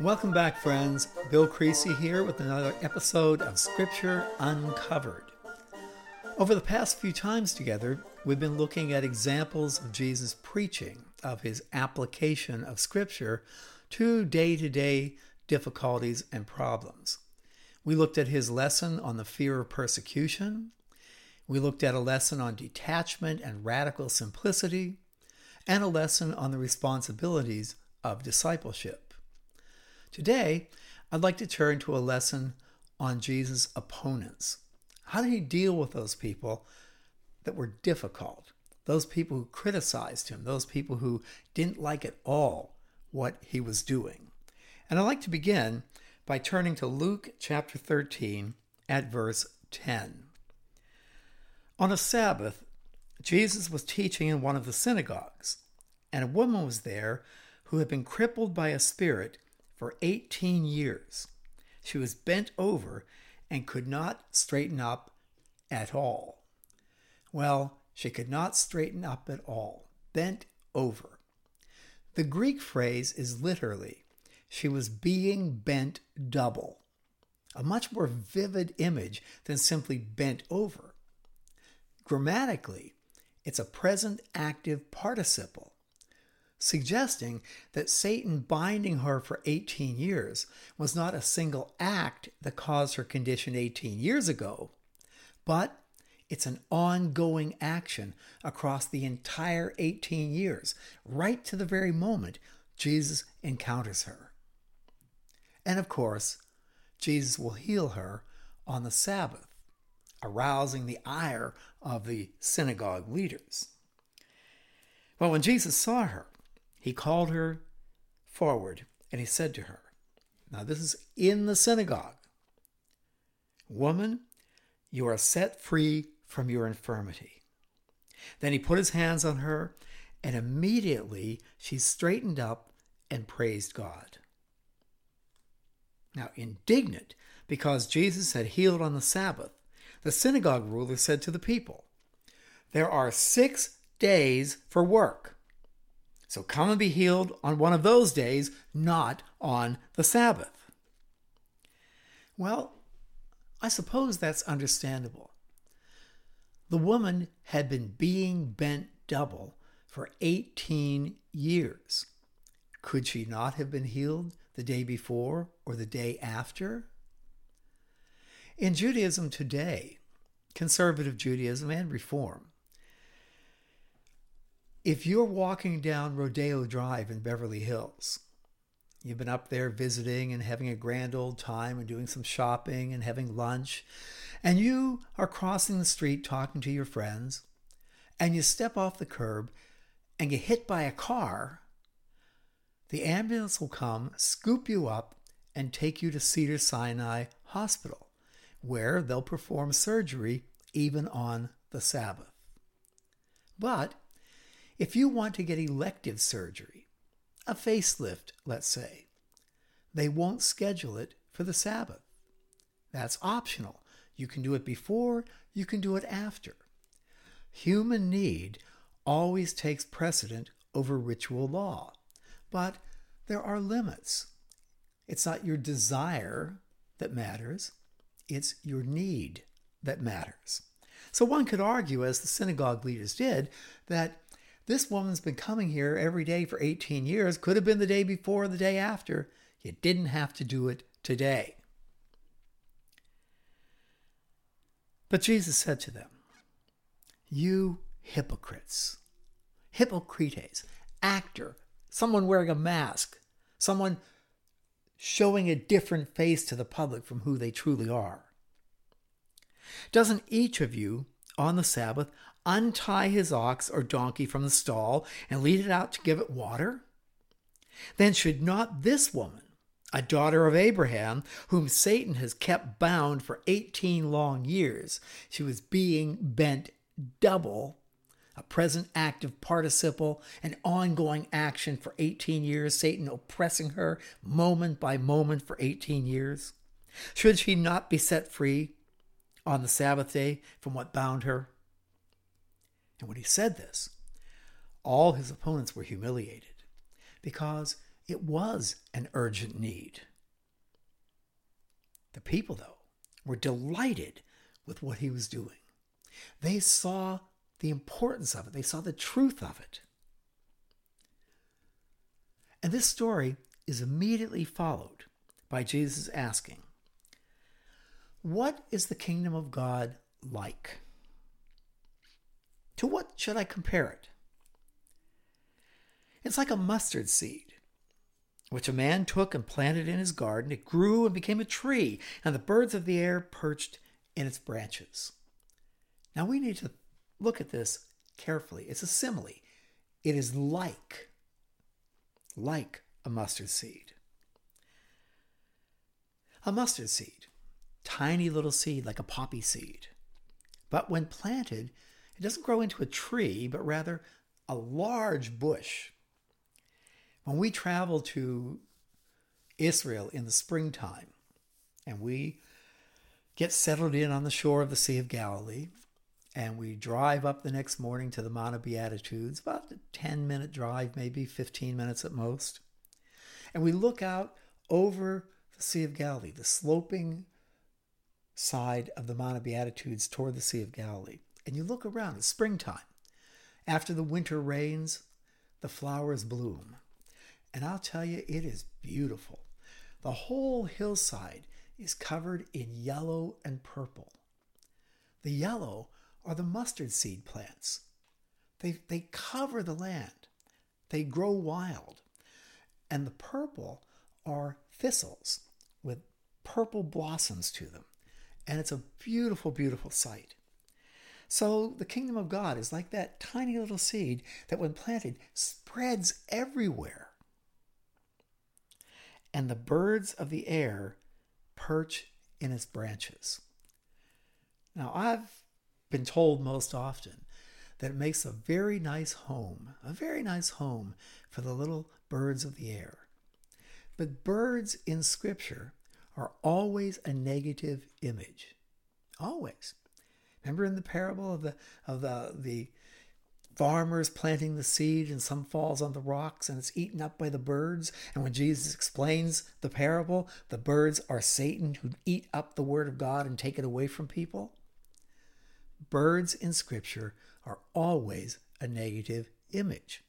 Welcome back, friends. Bill Creasy here with another episode of Scripture Uncovered. Over the past few times together, we've been looking at examples of Jesus' preaching, of his application of Scripture to day to day difficulties and problems. We looked at his lesson on the fear of persecution. We looked at a lesson on detachment and radical simplicity, and a lesson on the responsibilities of discipleship. Today, I'd like to turn to a lesson on Jesus' opponents. How did he deal with those people that were difficult? Those people who criticized him, those people who didn't like at all what he was doing. And I'd like to begin by turning to Luke chapter 13 at verse 10. On a Sabbath, Jesus was teaching in one of the synagogues, and a woman was there who had been crippled by a spirit for 18 years. She was bent over and could not straighten up at all. Well, she could not straighten up at all, bent over. The Greek phrase is literally, she was being bent double, a much more vivid image than simply bent over. Grammatically, it's a present active participle suggesting that Satan binding her for 18 years was not a single act that caused her condition 18 years ago, but it's an ongoing action across the entire 18 years, right to the very moment Jesus encounters her. And of course, Jesus will heal her on the Sabbath, arousing the ire of the synagogue leaders. Well, when Jesus saw her, he called her forward and he said to her, Now, this is in the synagogue Woman, you are set free from your infirmity. Then he put his hands on her, and immediately she straightened up and praised God. Now, indignant because Jesus had healed on the Sabbath, the synagogue ruler said to the people, There are six days for work so come and be healed on one of those days, not on the Sabbath. Well, I suppose that's understandable. The woman had been being bent double for 18 years. Could she not have been healed the day before or the day after? In Judaism today, conservative Judaism and Reform, if you're walking down Rodeo Drive in Beverly Hills, you've been up there visiting and having a grand old time and doing some shopping and having lunch, and you are crossing the street talking to your friends, and you step off the curb and get hit by a car, the ambulance will come, scoop you up, and take you to Cedar Sinai Hospital, where they'll perform surgery even on the Sabbath. But if you want to get elective surgery, a facelift, let's say, they won't schedule it for the Sabbath. That's optional. You can do it before, you can do it after. Human need always takes precedent over ritual law, but there are limits. It's not your desire that matters, it's your need that matters. So one could argue, as the synagogue leaders did, that this woman's been coming here every day for 18 years. Could have been the day before, the day after. You didn't have to do it today. But Jesus said to them, You hypocrites, hypocrites, actor, someone wearing a mask, someone showing a different face to the public from who they truly are. Doesn't each of you on the Sabbath untie his ox or donkey from the stall and lead it out to give it water? Then should not this woman, a daughter of Abraham, whom Satan has kept bound for 18 long years, she was being bent double, a present active participle, an ongoing action for 18 years, Satan oppressing her moment by moment for 18 years? Should she not be set free on the Sabbath day from what bound her? And when he said this, all his opponents were humiliated because It was an urgent need. The people, though, were delighted with what he was doing. They saw the importance of it, they saw the truth of it. And this story is immediately followed by Jesus asking, What is the kingdom of God like? To what should I compare it? It's like a mustard seed, which a man took and planted in his garden. It grew and became a tree, and the birds of the air perched in its branches. Now we need to look at this carefully. It's a simile. It is like, like a mustard seed. A mustard seed, tiny little seed like a poppy seed. But when planted, it doesn't grow into a tree, but rather a large bush. When we travel to Israel in the springtime and we get settled in on the shore of the Sea of Galilee, and we drive up the next morning to the Mount of Beatitudes, about a 10 minute drive, maybe 15 minutes at most. And we look out over the Sea of Galilee, the sloping side of the Mount of Beatitudes toward the Sea of Galilee. And you look around, it's springtime. After the winter rains, the flowers bloom. And I'll tell you, it is beautiful. The whole hillside is covered in yellow and purple. The yellow are the mustard seed plants. They, they cover the land, they grow wild. And the purple are thistles with purple blossoms to them. And it's a beautiful, beautiful sight. So the kingdom of God is like that tiny little seed that, when planted, spreads everywhere. And the birds of the air perch in its branches. Now, I've been told most often that it makes a very nice home, a very nice home for the little birds of the air. But birds in Scripture are always a negative image. Always. Remember in the parable of the of the the farmers planting the seed and some falls on the rocks and it's eaten up by the birds. And when Jesus explains the parable, the birds are Satan who eat up the word of God and take it away from people. Birds in Scripture are always a negative image.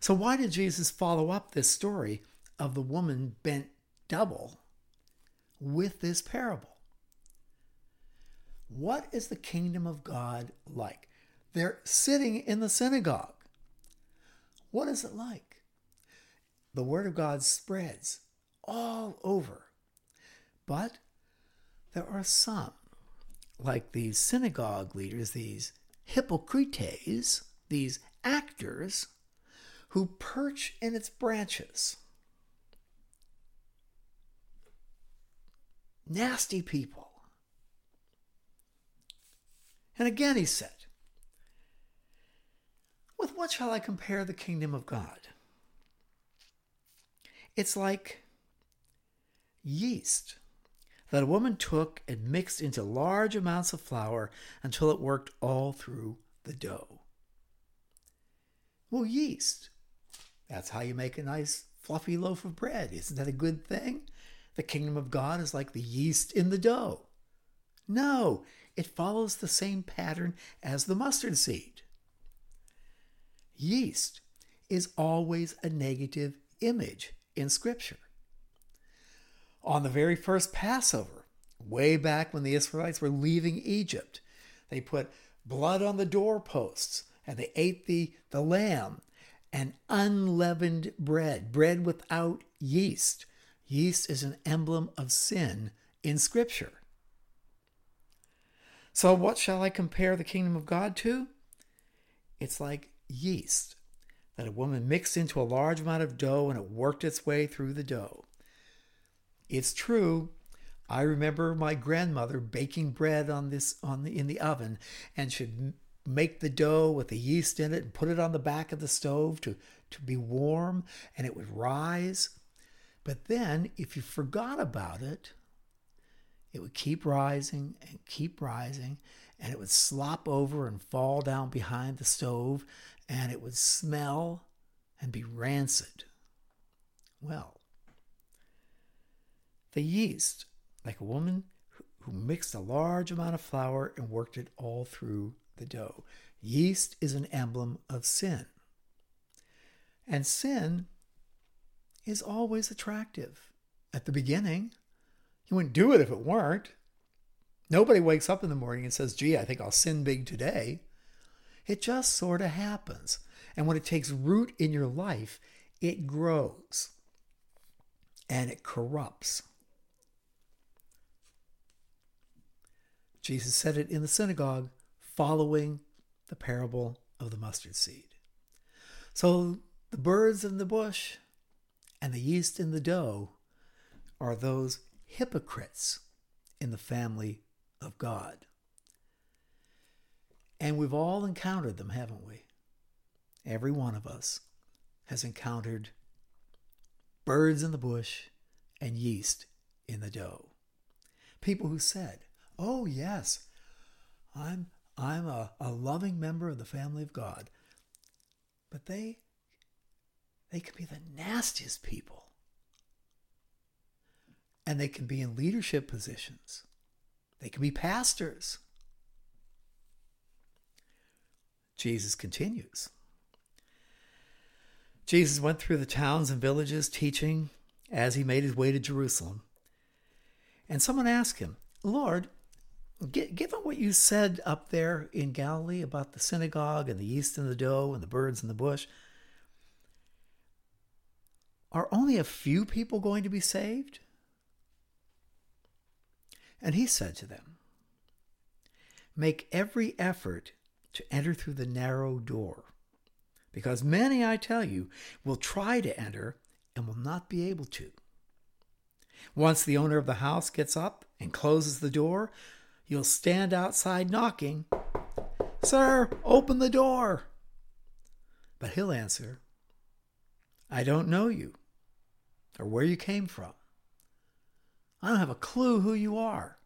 So, why did Jesus follow up this story of the woman bent double with this parable? What is the kingdom of God like? They're sitting in the synagogue. What is it like? The word of God spreads all over. But there are some like these synagogue leaders, these hypocrites, these actors who perch in its branches. Nasty people. And again he said, With what shall I compare the kingdom of God? It's like yeast that a woman took and mixed into large amounts of flour until it worked all through the dough. Well, yeast. That's how you make a nice fluffy loaf of bread. Isn't that a good thing? The kingdom of God is like the yeast in the dough. No, it follows the same pattern as the mustard seed. Yeast is always a negative image in Scripture on the very first Passover, way back when the Israelites were leaving Egypt. They put blood on the doorposts and they ate the, the lamb and unleavened bread, bread without yeast. Yeast is an emblem of sin in Scripture. So, what shall I compare the kingdom of God to? It's like yeast that a woman mixed into a large amount of dough and it worked its way through the dough. It's true. I remember my grandmother baking bread on this on the in the oven and should make the dough with the yeast in it and put it on the back of the stove to to be warm and it would rise. But then if you forgot about it, it would keep rising and keep rising and it would slop over and fall down behind the stove and it would smell and be rancid. Well, the yeast, like a woman who mixed a large amount of flour and worked it all through the dough. Yeast is an emblem of sin. And sin is always attractive. At the beginning, you wouldn't do it if it weren't. Nobody wakes up in the morning and says, gee, I think I'll sin big today. It just sort of happens. And when it takes root in your life, it grows and it corrupts. Jesus said it in the synagogue following the parable of the mustard seed. So the birds in the bush and the yeast in the dough are those hypocrites in the family of God. And we've all encountered them, haven't we? Every one of us has encountered birds in the bush and yeast in the dough. People who said, Oh, yes, I'm, I'm a, a loving member of the family of God. But they, they can be the nastiest people. And they can be in leadership positions. They can be pastors. Jesus continues. Jesus went through the towns and villages teaching as he made his way to Jerusalem. And someone asked him, Lord, given what you said up there in Galilee about the synagogue and the yeast in the dough and the birds in the bush, are only a few people going to be saved? And he said to them, Make every effort to enter through the narrow door, because many, I tell you, will try to enter and will not be able to. Once the owner of the house gets up and closes the door, you'll stand outside knocking. Sir, open the door. But he'll answer, I don't know you or where you came from. I don't have a clue who you are.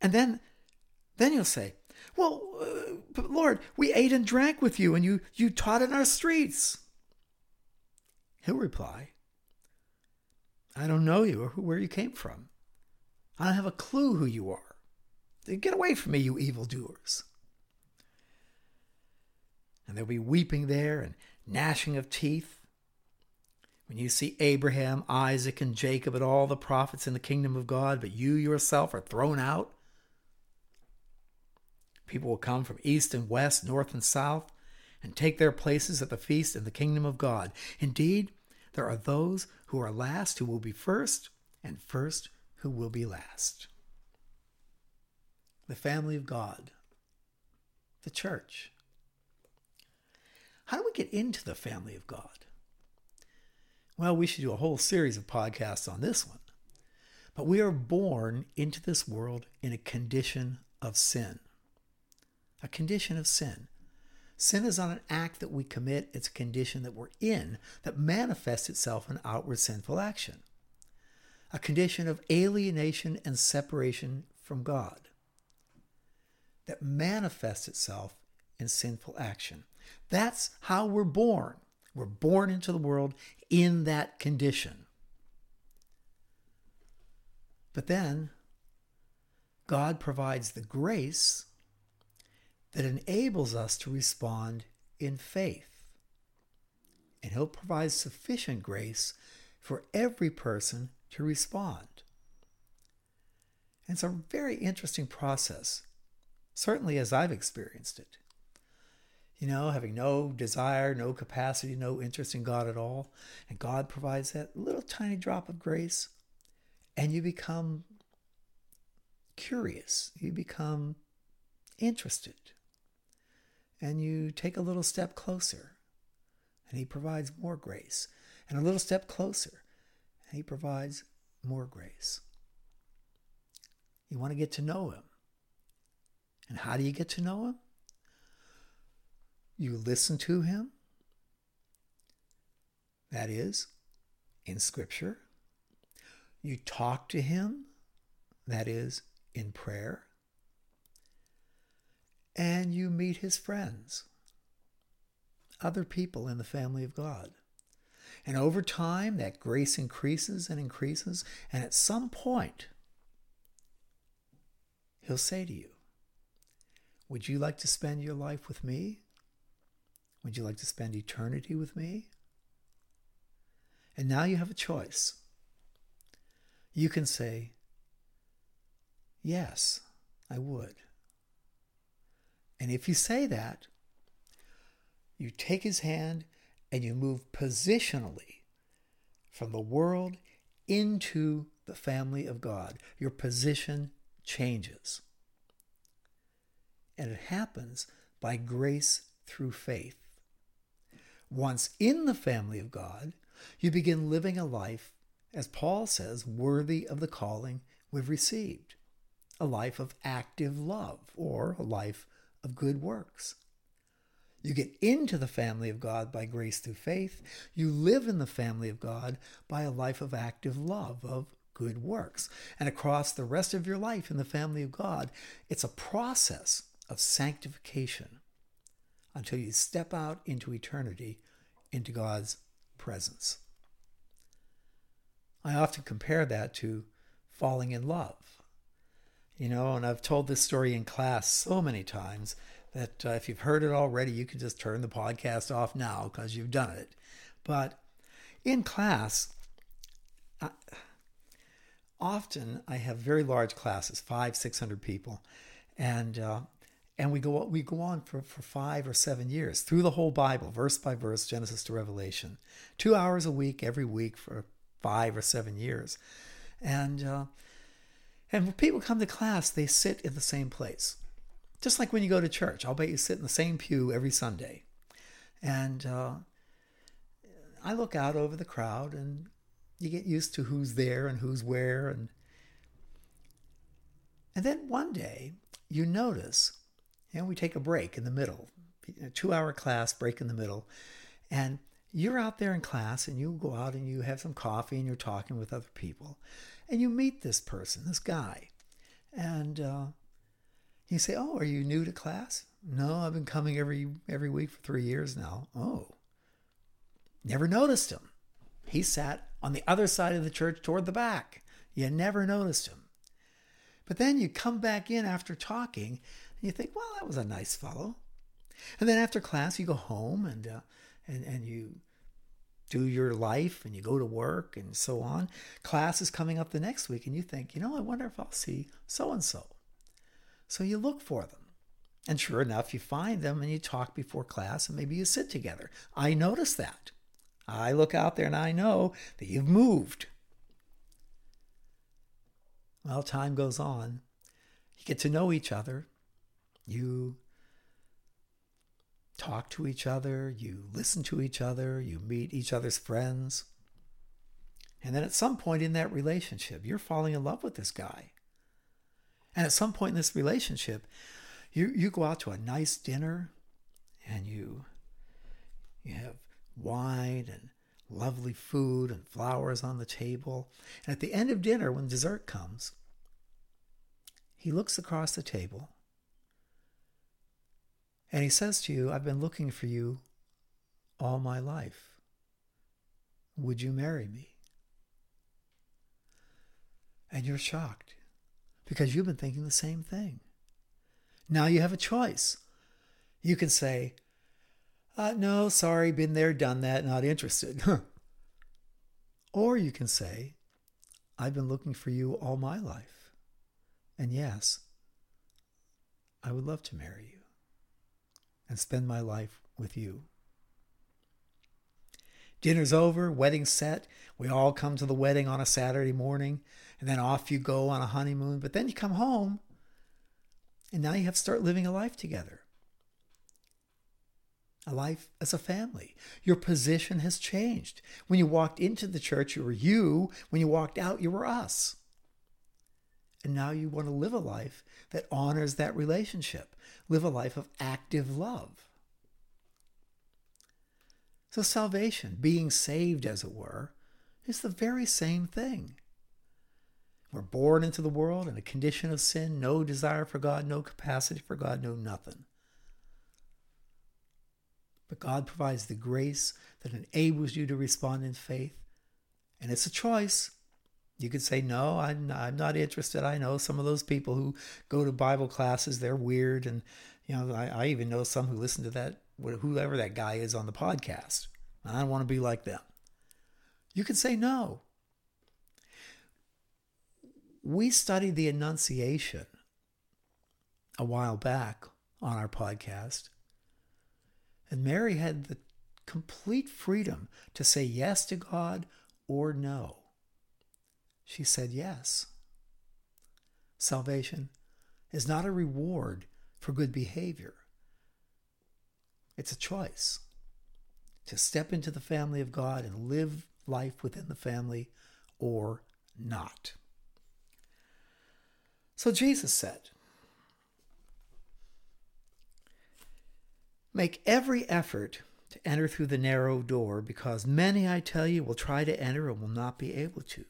And then, then you'll say, Well, uh, Lord, we ate and drank with you, and you, you taught in our streets. He'll reply, I don't know you or where you came from. I don't have a clue who you are. Get away from me, you evildoers. And there'll be weeping there and gnashing of teeth. When you see Abraham, Isaac, and Jacob and all the prophets in the kingdom of God, but you yourself are thrown out, people will come from east and west, north and south, and take their places at the feast in the kingdom of God. Indeed, there are those who are last who will be first, and first who will be last. The family of God, the church. How do we get into the family of God? Well, we should do a whole series of podcasts on this one. But we are born into this world in a condition of sin. A condition of sin. Sin is not an act that we commit, it's a condition that we're in that manifests itself in outward sinful action. A condition of alienation and separation from God that manifests itself in sinful action. That's how we're born. We're born into the world in that condition. But then God provides the grace that enables us to respond in faith. And He'll provide sufficient grace for every person to respond. And it's a very interesting process, certainly as I've experienced it you know, having no desire, no capacity, no interest in God at all. And God provides that little tiny drop of grace, and you become curious, you become interested, and you take a little step closer, and He provides more grace, and a little step closer, and He provides more grace. You want to get to know Him. And how do you get to know Him? You listen to him, that is, in Scripture. You talk to him, that is, in prayer. And you meet his friends, other people in the family of God. And over time, that grace increases and increases. And at some point, He'll say to you, Would you like to spend your life with me? Would you like to spend eternity with me? And now you have a choice. You can say, Yes, I would. And if you say that, you take his hand and you move positionally from the world into the family of God. Your position changes. And it happens by grace through faith. Once in the family of God, you begin living a life, as Paul says, worthy of the calling we've received a life of active love or a life of good works. You get into the family of God by grace through faith. You live in the family of God by a life of active love, of good works. And across the rest of your life in the family of God, it's a process of sanctification until you step out into eternity, into God's presence. I often compare that to falling in love. You know, and I've told this story in class so many times that uh, if you've heard it already, you can just turn the podcast off now because you've done it. But in class, I, often I have very large classes, five, six hundred people, and uh, and we go we go on for, for five or seven years through the whole Bible, verse by verse, Genesis to Revelation, two hours a week every week for five or seven years, and uh, and when people come to class, they sit in the same place. Just like when you go to church, I'll bet you sit in the same pew every Sunday. And uh, I look out over the crowd and you get used to who's there and who's where. And, and then one day you notice, know, we take a break in the middle, a two hour class break in the middle. And you're out there in class and you go out and you have some coffee and you're talking with other people and you meet this person, this guy, and uh, you say, "Oh, are you new to class?" No, I've been coming every every week for three years now. Oh, never noticed him. He sat on the other side of the church toward the back. You never noticed him. But then you come back in after talking, and you think, "Well, that was a nice fellow." And then after class, you go home and uh, and and you do your life and you go to work and so on. Class is coming up the next week and you think, you know, I wonder if I'll see so and so. So you look for them. And sure enough, you find them and you talk before class and maybe you sit together. I notice that. I look out there and I know that you've moved. Well, time goes on. You get to know each other. You talk to each other, you listen to each other, you meet each other's friends. And then at some point in that relationship, you're falling in love with this guy. And at some point in this relationship, you, you go out to a nice dinner and you you have wine and lovely food and flowers on the table. And at the end of dinner, when dessert comes, he looks across the table and he says to you, I've been looking for you all my life. Would you marry me? And you're shocked because you've been thinking the same thing. Now you have a choice. You can say, uh, No, sorry, been there, done that, not interested. or you can say, I've been looking for you all my life. And yes, I would love to marry you and spend my life with you. Dinner's over, wedding set. We all come to the wedding on a Saturday morning, and then off you go on a honeymoon. But then you come home, and now you have to start living a life together. A life as a family. Your position has changed. When you walked into the church, you were you. When you walked out, you were us. And now you want to live a life that honors that relationship, live a life of active love. So, salvation, being saved, as it were, is the very same thing. We're born into the world in a condition of sin, no desire for God, no capacity for God, no nothing. but God provides the grace that enables you to respond in faith. And it's a choice. You could say, No, I'm, I'm not interested. I know some of those people who go to Bible classes, they're weird. And, you know, I, I even know some who listen to that, whoever that guy is on the podcast. I don't want to be like them. You could say no. We studied the Annunciation a while back on our podcast. And Mary had the complete freedom to say yes to God or no. She said yes. Salvation is not a reward for good behavior, it's a choice to step into the family of God and live life within the family or not. So Jesus said, Make every effort to enter through the narrow door, because many, I tell you, will try to enter and will not be able to.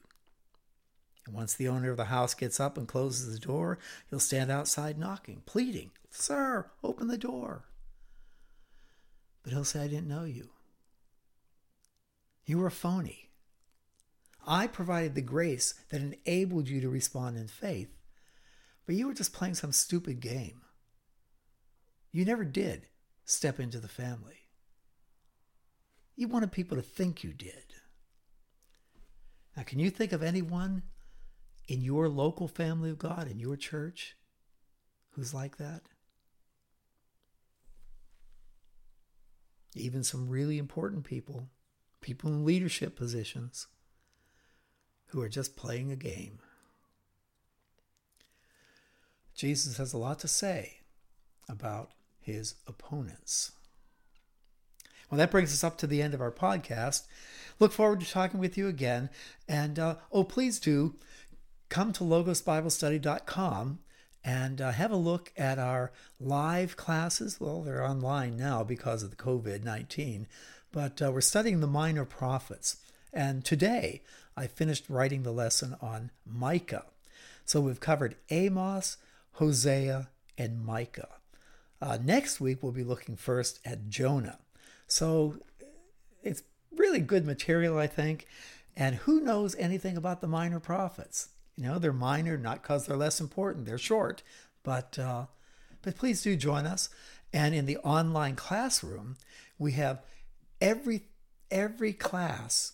And once the owner of the house gets up and closes the door, you'll stand outside knocking, pleading, Sir, open the door. But he'll say, I didn't know you. You were a phony. I provided the grace that enabled you to respond in faith, but you were just playing some stupid game. You never did step into the family. You wanted people to think you did. Now, can you think of anyone in your local family of God, in your church, who's like that? Even some really important people, people in leadership positions, who are just playing a game. Jesus has a lot to say about his opponents. Well, that brings us up to the end of our podcast. Look forward to talking with you again. And uh, oh, please do come to logosbiblestudy.com and uh, have a look at our live classes. Well, they're online now because of the COVID 19, but uh, we're studying the minor prophets. And today I finished writing the lesson on Micah. So we've covered Amos, Hosea, and Micah. Uh, next week, we'll be looking first at Jonah. So it's really good material, I think. And who knows anything about the minor prophets? You know, they're minor not because they're less important, they're short. But, uh, but please do join us. And in the online classroom, we have every, every class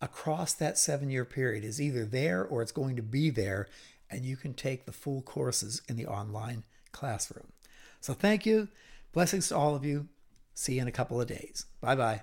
across that seven year period is either there or it's going to be there. And you can take the full courses in the online classroom. So thank you. Blessings to all of you. See you in a couple of days. Bye bye.